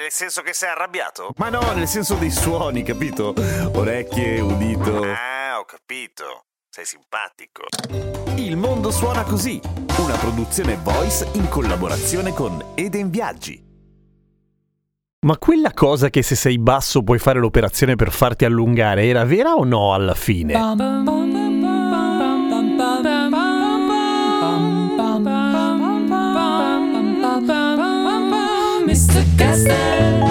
Nel senso che sei arrabbiato? Ma no, nel senso dei suoni, capito? Orecchie, udito. Ah, ho capito. Sei simpatico. Il mondo suona così, una produzione voice in collaborazione con Eden Viaggi. Ma quella cosa che se sei basso puoi fare l'operazione per farti allungare era vera o no alla fine? to guess that.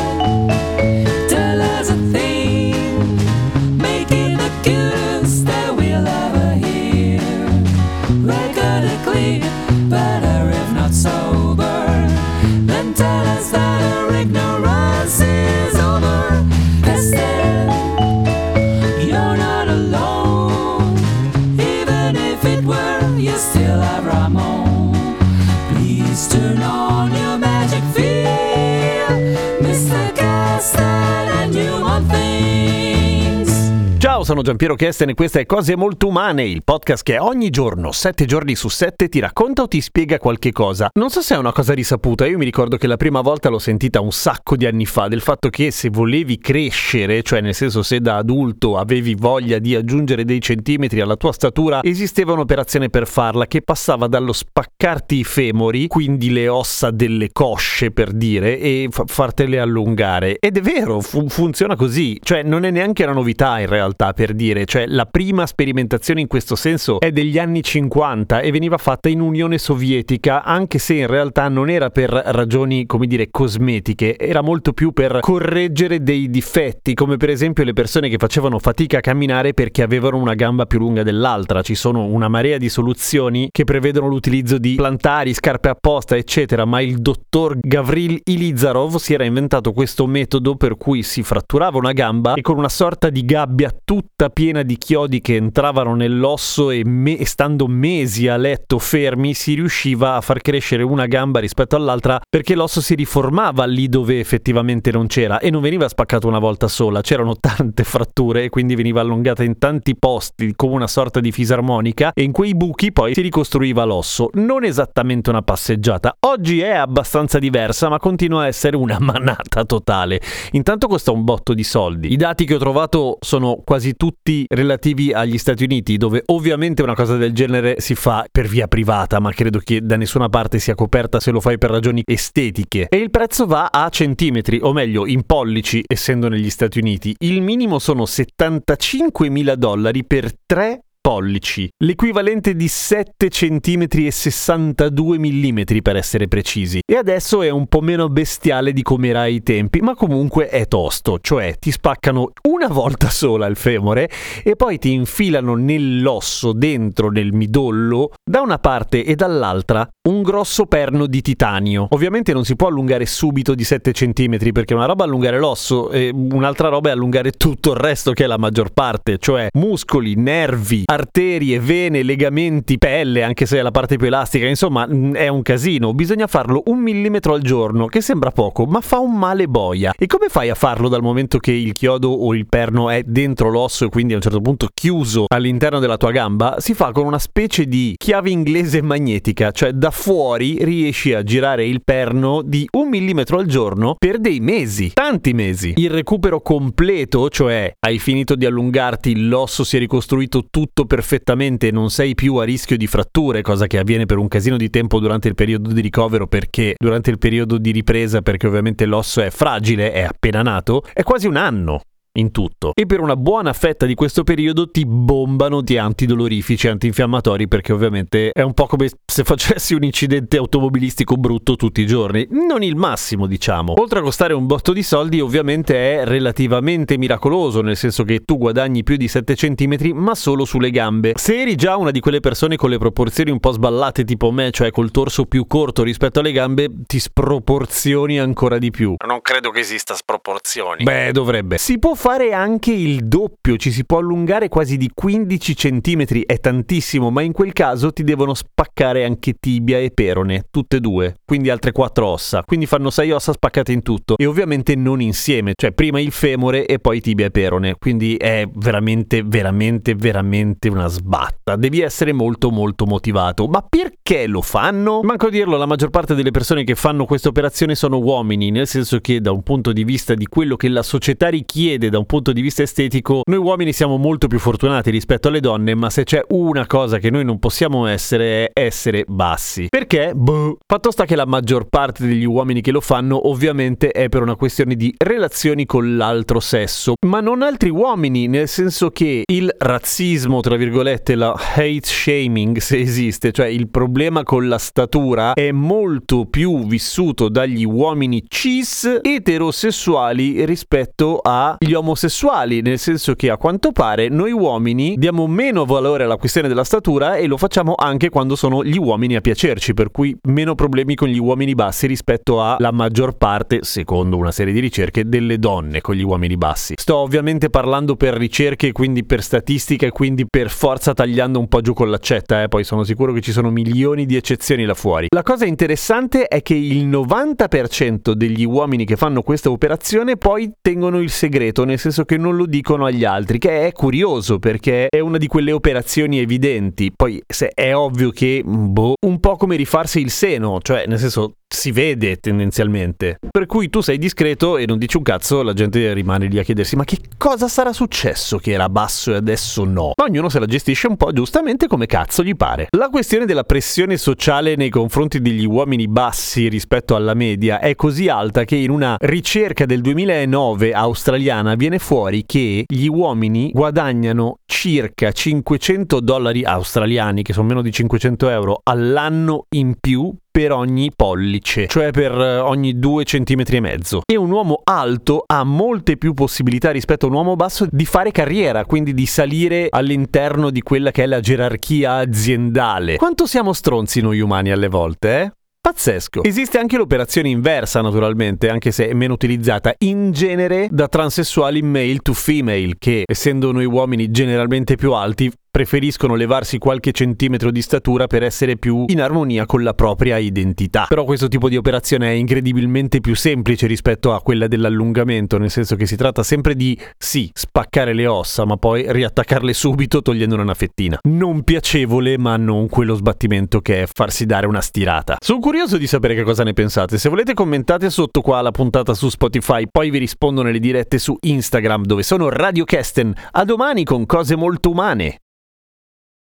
Ciao, sono Giampiero Kesten e questa è Cose Molto Umane, il podcast che ogni giorno, 7 giorni su 7, ti racconta o ti spiega qualche cosa. Non so se è una cosa risaputa, io mi ricordo che la prima volta l'ho sentita un sacco di anni fa, del fatto che se volevi crescere, cioè nel senso se da adulto avevi voglia di aggiungere dei centimetri alla tua statura, esisteva un'operazione per farla che passava dallo spaccarti i femori, quindi le ossa delle cosce per dire, e fa- fartele allungare. Ed è vero, fu- funziona così, cioè non è neanche una novità in realtà per dire, cioè la prima sperimentazione in questo senso è degli anni 50 e veniva fatta in Unione Sovietica, anche se in realtà non era per ragioni, come dire, cosmetiche, era molto più per correggere dei difetti, come per esempio le persone che facevano fatica a camminare perché avevano una gamba più lunga dell'altra. Ci sono una marea di soluzioni che prevedono l'utilizzo di plantari, scarpe apposta, eccetera, ma il dottor Gavril Ilizarov si era inventato questo metodo per cui si fratturava una gamba e con una sorta di gabbia tutta piena di chiodi che entravano nell'osso e, me- stando mesi a letto fermi si riusciva a far crescere una gamba rispetto all'altra perché l'osso si riformava lì dove effettivamente non c'era e non veniva spaccato una volta sola, c'erano tante fratture e quindi veniva allungata in tanti posti come una sorta di fisarmonica e in quei buchi poi si ricostruiva l'osso. Non esattamente una passeggiata. Oggi è abbastanza diversa ma continua a essere una manata totale. Intanto costa un botto di soldi. I dati che ho trovato sono quasi tutti relativi agli Stati Uniti, dove ovviamente una cosa del genere si fa per via privata, ma credo che da nessuna parte sia coperta se lo fai per ragioni estetiche. E il prezzo va a centimetri, o meglio in pollici, essendo negli Stati Uniti. Il minimo sono 75 mila dollari per 3 pollici, l'equivalente di 7 cm e 62 mm per essere precisi. E adesso è un po' meno bestiale di come era ai tempi, ma comunque è tosto, cioè ti spaccano una volta sola il femore e poi ti infilano nell'osso dentro nel midollo da una parte e dall'altra un grosso perno di titanio. Ovviamente non si può allungare subito di 7 cm perché una roba è allungare l'osso e un'altra roba è allungare tutto il resto che è la maggior parte, cioè muscoli, nervi, arterie, vene, legamenti, pelle, anche se è la parte più elastica, insomma mh, è un casino. Bisogna farlo un millimetro al giorno, che sembra poco, ma fa un male boia. E come fai a farlo dal momento che il chiodo o il perno è dentro l'osso e quindi a un certo punto chiuso all'interno della tua gamba? Si fa con una specie di chiave inglese magnetica, cioè da fuori riesci a girare il perno di un millimetro al giorno per dei mesi, tanti mesi. Il recupero completo, cioè hai finito di allungarti, l'osso si è ricostruito tutto perfettamente non sei più a rischio di fratture, cosa che avviene per un casino di tempo durante il periodo di ricovero perché durante il periodo di ripresa perché ovviamente l'osso è fragile, è appena nato, è quasi un anno. In tutto. E per una buona fetta di questo periodo ti bombano di antidolorifici, antinfiammatori, perché ovviamente è un po' come se facessi un incidente automobilistico brutto tutti i giorni. Non il massimo, diciamo. Oltre a costare un botto di soldi, ovviamente è relativamente miracoloso, nel senso che tu guadagni più di 7 cm, ma solo sulle gambe. Se eri già una di quelle persone con le proporzioni un po' sballate tipo me, cioè col torso più corto rispetto alle gambe, ti sproporzioni ancora di più. Non credo che esista sproporzioni. Beh, dovrebbe. Si può fare anche il doppio, ci si può allungare quasi di 15 cm, è tantissimo, ma in quel caso ti devono spaccare anche tibia e perone, tutte e due, quindi altre 4 ossa, quindi fanno 6 ossa spaccate in tutto e ovviamente non insieme, cioè prima il femore e poi tibia e perone, quindi è veramente, veramente, veramente una sbatta. Devi essere molto, molto motivato. Ma perché lo fanno? Manco a dirlo, la maggior parte delle persone che fanno questa operazione sono uomini, nel senso che da un punto di vista di quello che la società richiede, da un punto di vista estetico, noi uomini siamo molto più fortunati rispetto alle donne, ma se c'è una cosa che noi non possiamo essere è essere bassi. Perché? Boh. Fatto sta che la maggior parte degli uomini che lo fanno ovviamente è per una questione di relazioni con l'altro sesso, ma non altri uomini, nel senso che il razzismo, tra virgolette, la hate shaming, se esiste, cioè il problema con la statura, è molto più vissuto dagli uomini cis eterosessuali rispetto agli omosessuali, nel senso che a quanto pare noi uomini diamo meno valore alla questione della statura e lo facciamo anche quando sono gli uomini a piacerci, per cui meno problemi con gli uomini bassi rispetto alla maggior parte, secondo una serie di ricerche, delle donne con gli uomini bassi. Sto ovviamente parlando per ricerche, quindi per statistica e quindi per forza tagliando un po' giù con l'accetta, eh? poi sono sicuro che ci sono milioni di eccezioni là fuori. La cosa interessante è che il 90% degli uomini che fanno questa operazione poi tengono il segreto, nel senso che non lo dicono agli altri, che è curioso perché è una di quelle operazioni evidenti. Poi se è ovvio che, boh, un po' come rifarsi il seno, cioè nel senso si vede tendenzialmente. Per cui tu sei discreto e non dici un cazzo, la gente rimane lì a chiedersi ma che cosa sarà successo che era basso e adesso no? Ma ognuno se la gestisce un po' giustamente come cazzo gli pare. La questione della pressione sociale nei confronti degli uomini bassi rispetto alla media è così alta che in una ricerca del 2009 australiana viene fuori che gli uomini guadagnano circa 500 dollari australiani, che sono meno di 500 euro, all'anno in più per ogni pollice, cioè per ogni due centimetri e mezzo. E un uomo alto ha molte più possibilità rispetto a un uomo basso di fare carriera, quindi di salire all'interno di quella che è la gerarchia aziendale. Quanto siamo stronzi noi umani alle volte, eh? Pazzesco. Esiste anche l'operazione inversa, naturalmente, anche se è meno utilizzata, in genere da transessuali male to female, che essendo noi uomini generalmente più alti, preferiscono levarsi qualche centimetro di statura per essere più in armonia con la propria identità. Però questo tipo di operazione è incredibilmente più semplice rispetto a quella dell'allungamento, nel senso che si tratta sempre di, sì, spaccare le ossa, ma poi riattaccarle subito togliendone una fettina. Non piacevole, ma non quello sbattimento che è farsi dare una stirata. Sono curioso di sapere che cosa ne pensate. Se volete commentate sotto qua la puntata su Spotify, poi vi rispondo nelle dirette su Instagram dove sono Radio Kesten. A domani con cose molto umane.